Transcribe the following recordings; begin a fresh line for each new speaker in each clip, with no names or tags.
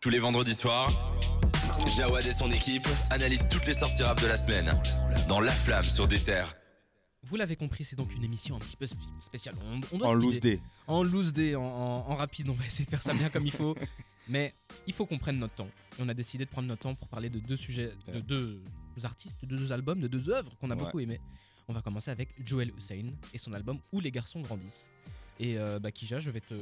Tous les vendredis soirs, Jawad et son équipe analysent toutes les sorties rap de la semaine dans La Flamme sur des terres.
Vous l'avez compris, c'est donc une émission un petit peu spé- spéciale. On, on doit
En loose day.
En loose day, en, en- en rapide, on va essayer de faire ça bien comme il faut. Mais il faut qu'on prenne notre temps. Et on a décidé de prendre notre temps pour parler de deux sujets, de deux artistes, de deux albums, de deux œuvres qu'on a
Ouais.
beaucoup aimé. On va commencer avec Joel Hussein et son album Où les garçons grandissent. Et euh, bah, Kija, je vais te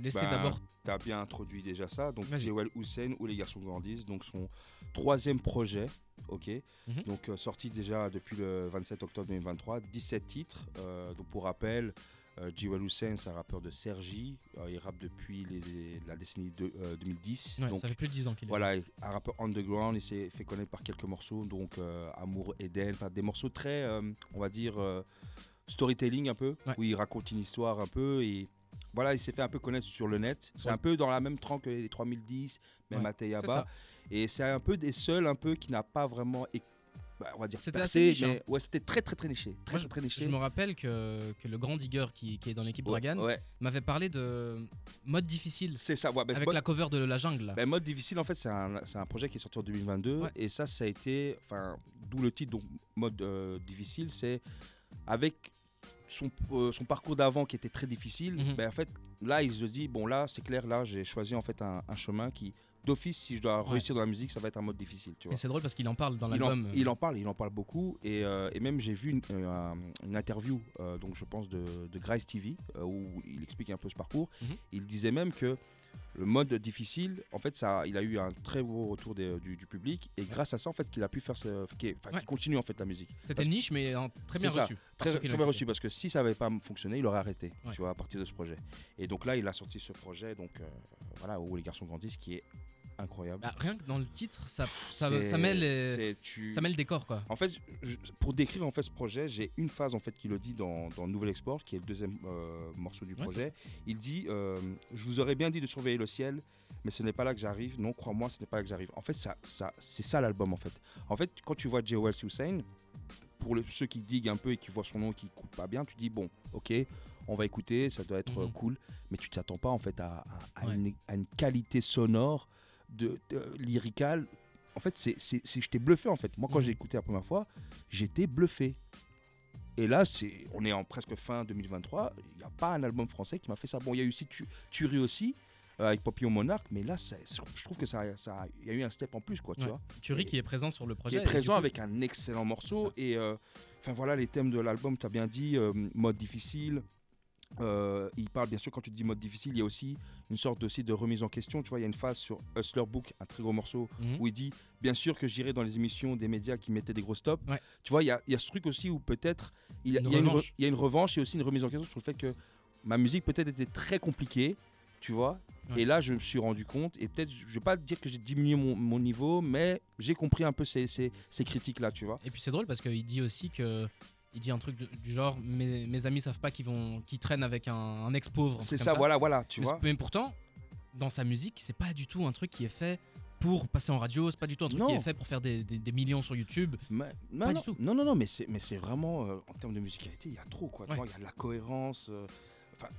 laisser
Ben,
d'abord.
T'as bien introduit déjà ça. Donc. Jewel Hussein, où les garçons grandissent. Donc, son troisième projet. Ok.
Mhm.
Donc, euh, sorti déjà depuis le 27 octobre 2023. 17 titres. Euh, donc, pour rappel, euh, Jewel Hussein, c'est un rappeur de Sergi. Il rappe depuis les, la décennie de, euh, 2010.
Ouais,
donc,
ça fait plus de 10 ans qu'il est.
Voilà, un rappeur underground, il s'est fait connaître par quelques morceaux, donc Amour Eden, enfin des morceaux très, on va dire, storytelling un peu,
Ouais.
où il raconte une histoire un peu et voilà, il s'est fait un peu connaître sur le net. C'est
Ouais.
un peu dans la même tranche que les 3010, même
Ouais,
à
c'est
Teyaba.
ça.
Et c'est un peu des seuls un peu qui n'a pas vraiment, bah, on va dire,
C'était assez
mais ouais, c'était très très très niché, très
Moi,
très, niché.
Je me rappelle que, que le grand digger qui, qui est dans l'équipe
Ouais,
Dragan
ouais,
m'avait parlé de mode difficile
c'est ça. ouais, bah,
avec la cover de La Jungle.
Ben, mode difficile, en fait, c'est un, un projet qui est sorti en 2022.
Ouais.
Et ça, ça a été. Enfin, d'où le titre, donc, mode euh, difficile. C'est avec son, euh, son parcours d'avant qui était très difficile.
Mhm.
ben, en fait, là, il se dit bon, là, c'est clair, là, j'ai choisi en fait un, un chemin qui, d'office, si je dois
Ouais.
réussir dans la musique, ça va être un mode difficile. Tu vois.
Et c'est drôle parce qu'il en parle dans
Il
l'album. euh,
il en parle, il en parle beaucoup. Et, euh, et même, j'ai vu une, euh, un- une interview, euh, donc je pense, de, de Grice TV, euh, où il explique un peu ce parcours.
Mhm.
Il disait même que le mode difficile, en fait, ça, il a eu un très beau retour des- du, du public. Et grâce à ça, en fait, qu'il a pu faire ce. qu'il
Ouais.
continue, en fait, la musique.
C'était niche, mais euh, très bien reçu.
Très, bien reçu, parce que si ça n'avait pas fonctionné, il aurait arrêté,
Ouais.
tu vois, à partir de ce projet. Et donc là, il a sorti ce projet, donc euh, voilà, où les garçons grandissent, qui est incroyable.
Bah, rien que dans le titre, ça, ça,
C'est-
ça met les-
c'est- tu-
ça met le décor quoi.
En fait, je- pour décrire en fait ce projet, j'ai une phase en fait qui le dit dans, dans Nouvel Export, qui est le deuxième euh, morceau du
Ouais,
projet. Il dit euh, Je vous aurais bien dit de surveiller le ciel, mais ce n'est pas là que j'arrive. Non, crois-moi, ce n'est pas là que j'arrive. En fait, ça, ça, c'est ça l'album en fait. En fait, quand tu vois J. Wells Hussein, pour le- ceux qui diguent un peu et qui voient son nom et qui ne pas bien, tu dis Bon, ok, on va écouter, ça doit être euh,
Mhm.
cool, mais tu t'attends pas en fait à, à- à
Ouais.
une, à une qualité sonore, de, de- lyricale. En fait, c'est, c'est, c'est- j'étais bluffé en fait. Moi, quand
Mhm.
j'ai écouté la première fois, j'étais bluffé. Et là, c'est, on est en presque fin 2023. Il n'y a pas un album français qui m'a fait ça. Bon, il y a eu aussi Tu- Tuerie aussi, euh, avec Papillon Monarque, mais là, ça- je trouve que ça, ça, il y a eu un step en plus, quoi, tu
Ouais.
vois. Et-
qui est présent sur le
Qui
projet.
est
et du
présent
coup-
avec un excellent morceau. Et euh, enfin voilà, les thèmes de l'album, tu as bien dit, euh, mode difficile. Euh, il parle bien sûr quand tu dis mode difficile, il y a aussi une sorte aussi de remise en question. Tu vois, il y a une phase sur Hustler Book, un très gros morceau
Mhm.
où il dit bien sûr que j'irai dans les émissions des médias qui mettaient des gros stops.
Ouais.
Tu vois, il y a, il y a ce truc aussi où peut-être il y a
Une
il
revanche.
il y a une revanche et aussi une remise en question sur le fait que ma musique peut-être était très compliquée, tu vois.
Ouais.
Et là, je me suis rendu compte, et peut-être, je vais pas dire que j'ai diminué mon, mon niveau, mais j'ai compris un peu ces, ces, ces critiques-là, tu vois.
Et puis c'est drôle parce qu'il dit aussi que. Il dit un truc de- du genre mes, mes amis savent pas qu'ils vont qu'ils traînent avec un, un ex pauvre.
C'est ça, voilà, voilà, tu
mais,
vois.
mais pourtant, dans sa musique, c'est pas du tout un truc qui est fait pour passer en radio. C'est pas du tout un truc
Non.
qui est fait pour faire des, des- des millions sur YouTube.
Mais- non,
Pas
non,
du tout.
non, non, non, mais c'est, mais c'est vraiment, euh, en termes de musicalité, il y a trop, quoi.
Ouais.
Il y a de la cohérence. euh,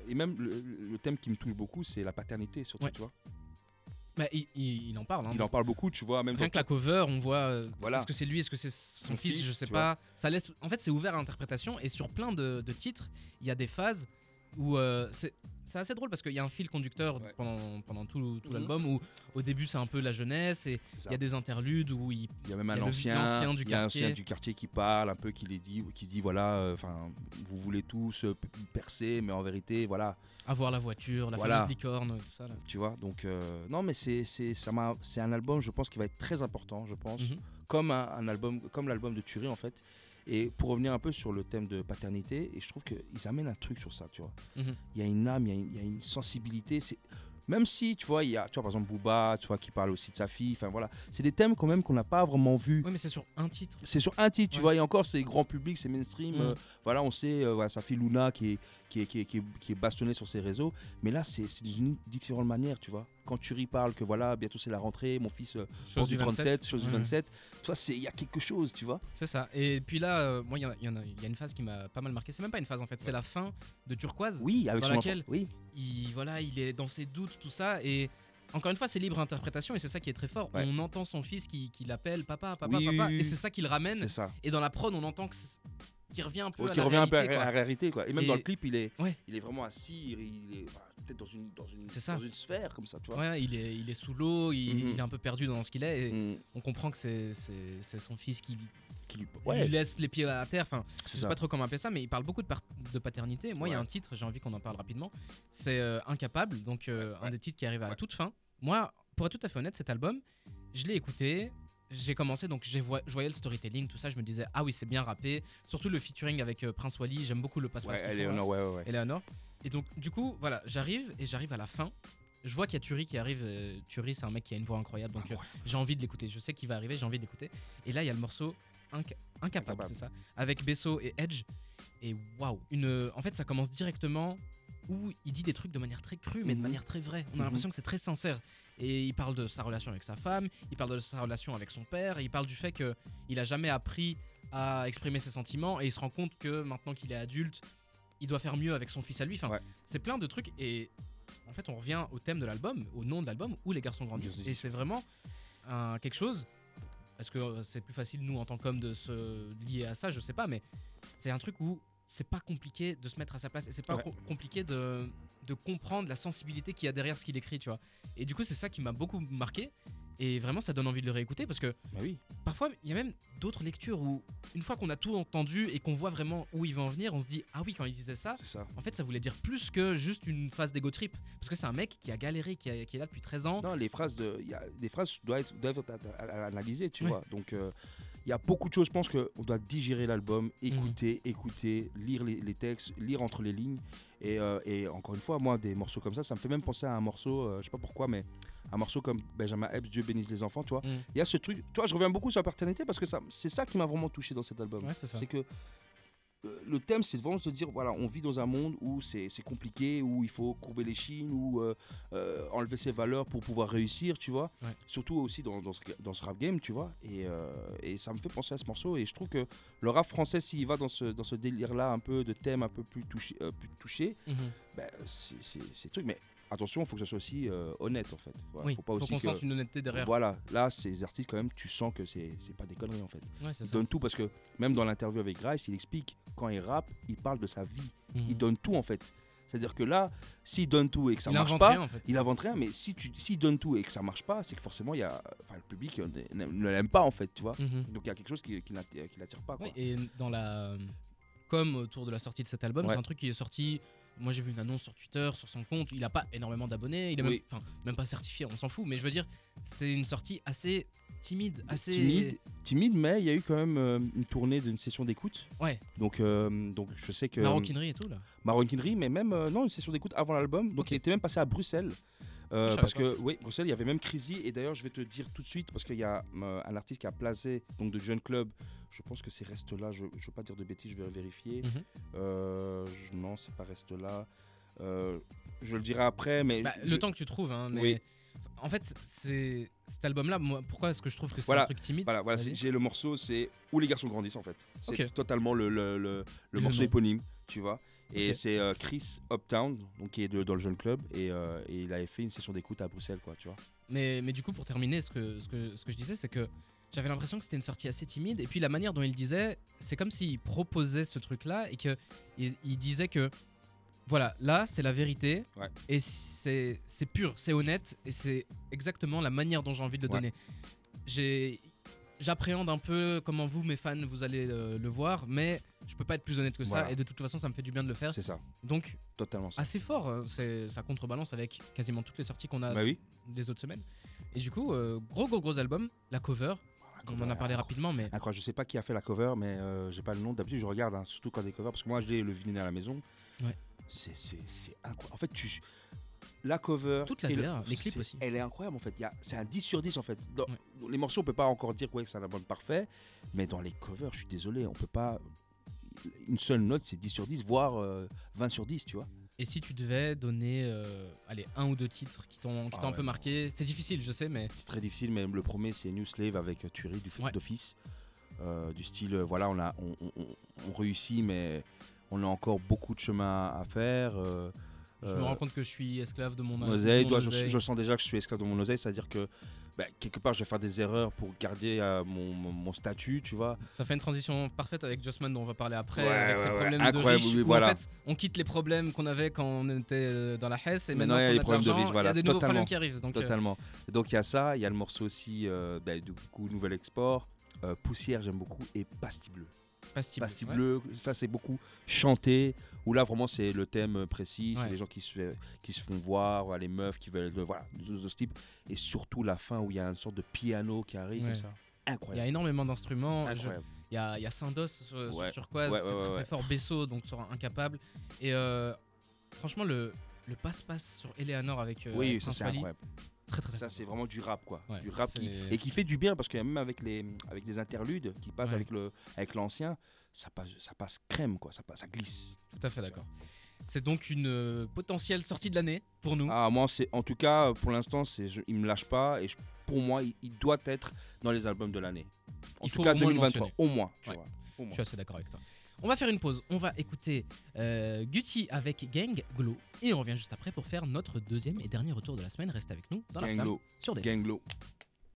et même le, le thème qui me touche beaucoup, c'est la paternité, surtout,
Ouais.
tu vois.
Mais il, il- il en parle. hein.
Il en parle beaucoup, tu vois, même
Rien la cover, on voit. euh,
Voilà.
Est-ce que c'est lui Est-ce que c'est son,
Son
fils,
fils,
Je sais pas. Ça laisse. En fait, c'est ouvert à l'interprétation et sur plein de, de titres, il y a des phases où euh, c'est. C'est assez drôle parce qu'il y a un fil conducteur
Ouais.
pendant, pendant tout, tout
Mhm.
l'album où au début c'est un peu la jeunesse et il y a des interludes où il,
y a même
y
un
a le-
ancien,
du
y a un ancien du quartier qui parle un peu, qui les dit, qui dit voilà, euh, enfin, vous voulez tous euh, percer, mais en vérité, voilà,
avoir la voiture, la
Voilà.
fameuse licorne, tout ça. Là.
tu vois. Donc euh, non, mais c'est ça un album, je pense, qui va être très important, je pense,
Mhm.
comme un, un album, comme l'album de Thury en fait. Et pour revenir un peu sur le thème de paternité, et je trouve qu'ils amènent un truc sur ça, tu vois.
Mhm.
Il y a une âme, il y a une, il y a une sensibilité. Même si, tu vois, il y a, tu vois, par exemple, Booba, tu vois, qui parle aussi de sa fille. Enfin voilà, c'est des thèmes quand même qu'on n'a pas vraiment vus.
Ouais, mais c'est sur un titre.
C'est sur un titre, tu vois, et encore, c'est grand public, c'est mainstream.
Mhm.
euh, voilà, on sait, euh, voilà, sa fille Luna qui est, qui est, qui est, qui est, qui est bastonnée sur ses réseaux. Mais là, c'est c'est d'une différente manière, tu vois. Quand Thury parle que voilà, bientôt c'est la rentrée, mon fils euh,
Chose
du 37, chose du
Ouais.
27, tu vois, c'est- il y a quelque chose, tu vois.
C'est ça. Et puis là, euh, moi, il y, a- y y une phase qui m'a pas mal marqué. C'est même pas une phase en fait, c'est la fin de Turquoise.
Oui, avec
Dans
son
laquelle-
enfant. Oui,
Il, voilà, il est dans ses doutes, tout ça. Et encore une fois, c'est libre interprétation et c'est ça qui est très fort.
Ouais.
On entend son fils qui, qui l'appelle papa, papa,
Oui,
papa,
oui, oui,
et c'est ça qui le ramène.
Ça.
Et dans la prod, on entend que c'est- qu'il revient un peu
Ouais,
à
qui
la
revient un peu à,
réalité,
à
quoi.
la réalité quoi. Et même
Et-
dans le clip, il est,
Ouais.
il est vraiment assis, il il est bah, peut-être dans une, dans une,
C'est ça.
dans une sphère comme ça, tu vois.
Ouais, il est, il est sous l'eau, il,
Mhm.
il est un peu perdu dans ce qu'il est. Et
Mm.
on comprend que c'est c'est- c'est son fils qui
Qui lui-
laisse les pieds à terre. Enfin, je sais pas trop comment appeler ça, mais il parle beaucoup de, paternité. Moi, il y a un titre, j'ai envie qu'on en parle rapidement. C'est euh, Incapable, donc euh, un des titres qui arrive à la toute fin. Moi, pour être tout à fait honnête, cet album, je l'ai écouté. J'ai commencé, donc je voyais le storytelling, tout ça. Je me disais, ah oui, c'est bien rappé. Surtout le featuring avec euh, Prince Wally. J'aime beaucoup le passe-passe.
Ouais, Eleanor, ouais, ouais, ouais.
Eleanor. Et donc, du coup, voilà, j'arrive et j'arrive à la fin. Je vois qu'il y a Turi qui arrive. euh, Turi, c'est un mec qui a une voix incroyable, donc euh, j'ai envie de l'écouter. Je sais qu'il va arriver, j'ai envie de l'écouter. Et là, il y a le morceau Inca- Incapable,
Incapable.
c'est ça, avec Besso et Edge. Et waouh, une. En fait, ça commence directement où il dit des trucs de manière très crue, mais de
Mhm.
manière très vraie. On a
Mhm.
l'impression que c'est très sincère. Et il parle de sa relation avec sa femme, il parle de sa relation avec son père, et il parle du fait que il a jamais appris à exprimer ses sentiments, et il se rend compte que maintenant qu'il est adulte, il doit faire mieux avec son fils à lui. Enfin,
Ouais.
c'est plein de trucs et en fait on revient au thème de l'album, au nom de l'album où les garçons grandissent et c'est vraiment un- quelque chose. Est-ce que euh, c'est plus facile nous en tant qu'hommes de se lier à ça? Je sais pas, mais c'est un truc où c'est pas compliqué de se mettre à sa place et c'est pas
Ouais.
compliqué de, de comprendre la sensibilité qu'il y a derrière ce qu'il écrit, tu vois. Et du coup c'est ça qui m'a beaucoup marqué et vraiment ça donne envie de le réécouter parce que
Bah oui.
parfois il y a même d'autres lectures où une fois qu'on a tout entendu et qu'on voit vraiment où il va en venir, on se dit ah oui quand il disait ça, en fait, ça voulait dire plus que juste une phase d'ego trip. Parce que c'est un mec qui a galéré, qui, a- qui est là depuis 13 ans.
Non, les phrases, de, y a, les phrases doivent être, doivent être analysées, tu
Ouais.
vois. Donc, euh, il y a beaucoup de choses. Je pense qu'on doit digérer l'album, écouter, écouter, lire les, les textes, lire entre les lignes. Et, euh, et encore une fois, moi, des morceaux comme ça, ça me fait même penser à un morceau, euh, je sais pas pourquoi, mais un morceau comme Benjamin Epps, Dieu bénisse les enfants, tu vois.
Mm.
Il y a ce truc, tu vois, je reviens beaucoup sur la paternité parce que ça, c'est ça qui m'a vraiment touché dans cet album.
Ouais, c'est
que euh, le thème, c'est de vraiment se dire, voilà, on vit dans un monde où c'est c'est compliqué, où il faut courber les chines, où euh, euh, enlever ses valeurs pour pouvoir réussir, tu vois.
Ouais.
Surtout aussi dans, dans, ce, dans ce rap game, tu vois. Et, et ça me fait penser à ce morceau. Et je trouve que le rap français, s'il va dans ce, dans ce délire-là, un peu de thème un peu plus touché, plus touché
Mhm.
ben, c'est c'est- c'est le truc. Mais attention, il faut que ça soit aussi euh, honnête, en fait. Voilà,
oui,
faut pas
faut
aussi
qu'on sente une honnêteté derrière.
Voilà, là, ces artistes, quand même, tu sens que c'est pas des conneries, en fait.
Ouais, c'est
Il
ça.
donne tout parce que même dans l'interview avec Grice, il explique quand il rappe, il parle de sa vie.
Mhm.
Il donne tout en fait. C'est-à-dire que là, s'il donne tout et que ça
Il
marche pas,
rien, en fait.
il invente rien. Mais si tu s'il donne tout et que ça marche pas, c'est que forcément il y a, enfin le public euh, ne ne l'aime pas en fait, tu vois.
Mhm.
Donc il y a quelque chose qui, qui l'attire pas. Quoi.
Ouais, et dans la. Comme autour de la sortie de cet album,
Ouais.
c'est un truc qui est sorti. Moi, j'ai vu une annonce sur Twitter, sur son compte. Il a pas énormément d'abonnés. Il est
Oui.
même, pas certifié, on s'en fout. Mais je veux dire, c'était une sortie assez timide, assez.
Timide, timide, mais il y a eu quand même euh, une tournée d'une session d'écoute.
Ouais,
Donc, euh, donc je sais que
maroquinerie et tout, là.
Maroquinerie, mais même euh, non une session d'écoute avant l'album. Donc il était même passé à Bruxelles. Euh, parce que oui, Bruxelles, il y avait même Crazy et d'ailleurs je vais te dire tout de suite parce qu'il y a euh, un artiste qui a placé donc de Jeune Club. Je pense que c'est Reste là. Je, je veux pas dire de bêtises, je vais vérifier.
Mhm.
Euh, je- non, c'est pas Reste là. Euh, je le dirai après, mais
Bah,
je-
Le temps que tu trouves, hein, mais.
Oui.
En fait, c'est cet album-là. Pourquoi est-ce que je trouve que c'est
Voilà.
un truc timide?
Voilà, voilà j'ai le morceau, c'est où les garçons grandissent en fait. C'est totalement le, le, le- le
Le
morceau
nom.
éponyme, tu vois. Et c'est euh, Chris Uptown, donc qui est de- dans le jeune club, et, euh, et il avait fait une session d'écoute à Bruxelles, quoi, tu vois.
Mais, mais du coup, pour terminer, ce que, ce que, ce que je disais, c'est que j'avais l'impression que c'était une sortie assez timide. Et puis la manière dont il disait, c'est comme s'il proposait ce truc-là et que il, disait que voilà, là, c'est la vérité.
Ouais.
Et c'est c'est pur, c'est honnête. Et c'est exactement la manière dont j'ai envie de le
Ouais.
donner. J'ai. J'appréhende un peu comment vous, mes fans, vous allez le, le voir, mais je peux pas être plus honnête que ça.
Voilà.
Et de toute façon, ça me fait du bien de le faire.
C'est ça,
Donc,
totalement ça.
assez fort. hein. C'est ça contrebalance avec quasiment toutes les sorties qu'on a
bah oui.
des autres semaines. Et du coup, euh, gros gros gros album, la cover, on en a parlé rapidement, mais
Incroyable, je sais pas qui a fait la cover, mais euh, j'ai pas le nom. D'habitude, je regarde, hein, surtout quand des covers, parce que moi, j'ai le vinyle à la maison.
Ouais.
C'est c'est- c'est incroyable. En fait, tu. La cover.
Toute la
et le-
VR, les clips aussi.
Elle est incroyable en fait. Il y a- C'est un 10 sur 10 en fait. Dans- Les morceaux, on peut pas encore dire ouais, que c'est un album parfait, mais dans les covers, je suis désolé, on peut pas. Une seule note, c'est 10 sur 10, voire euh, 20 sur 10, tu vois.
et si tu devais donner, euh, allez, un ou deux titres qui t'ont
Ah
t'ont un
ouais,
peu marqué, c'est difficile, je sais, mais
C'est très difficile, mais le premier, c'est New Slave avec euh, Thury du
Ouais.
d'office. Euh, du style, voilà, on, a, on, on- on- on réussit, mais on a encore beaucoup de chemin à faire.
Je me rends compte que je suis esclave de mon,
oseille,
mon
je, sens déjà que je suis esclave de mon oseille, c'est-à-dire que bah, quelque part je vais faire des erreurs pour garder euh, mon, mon- mon statut, tu vois.
Ça fait une transition parfaite avec Jossman dont on va parler après,
Ouais,
avec
ouais,
ses
ouais.
problèmes
Incroyable,
de riches.
oui,
où,
voilà.
En fait, on quitte les problèmes qu'on avait quand on était euh, dans la Hesse et
Maintenant, il y a
a
problèmes de riches, voilà,
il y a des nouveaux problèmes qui arrivent. Donc, euh,
Totalement. Donc il y a ça, il y a le morceau aussi, euh, bah, du coup, Nouvel Export, Poussière, j'aime beaucoup, et Pastille Bleue.
Pastille
Pastille
ouais.
Bleue, ça c'est beaucoup chanté, où là vraiment c'est le thème précis, c'est les gens qui se, qui se font voir, les meufs qui veulent, euh, voilà, de, ce type, et surtout la fin où il y a une sorte de piano qui arrive
Ouais.
comme ça.
Il y a énormément d'instruments. Il y a, y a sur, sur
Ouais.
Turquoise,
Ouais,
c'est très, très fort. Besso, donc sur Incapable. Et euh, franchement, le, le passe-passe sur Eleanor avec, euh,
Oui,
avec
ça c'est incroyable.
Très très, très
Ça c'est vraiment du rap quoi,
Ouais,
du rap qui, et qui fait du bien parce que même avec les avec les interludes qui passent
Ouais.
avec le avec l'ancien, ça passe ça passe crème quoi, ça passe ça glisse.
Tout à fait d'accord. C'est donc une euh, potentielle sortie de l'année pour nous.
Ah moi c'est en tout cas pour l'instant c'est je- il me lâche pas et je- pour moi il, il doit être dans les albums de l'année. En
Il
tout
faut
cas
au moins le
2023
mentionner.
au moins, tu
Ouais.
vois. Au
Je
moins.
suis assez d'accord avec toi. On va faire une pause. On va écouter euh, Gucci avec Gang Glow. Et on revient juste après pour faire notre deuxième et dernier retour de la semaine. Reste avec nous dans la
Gang
flamme sur des
gang low.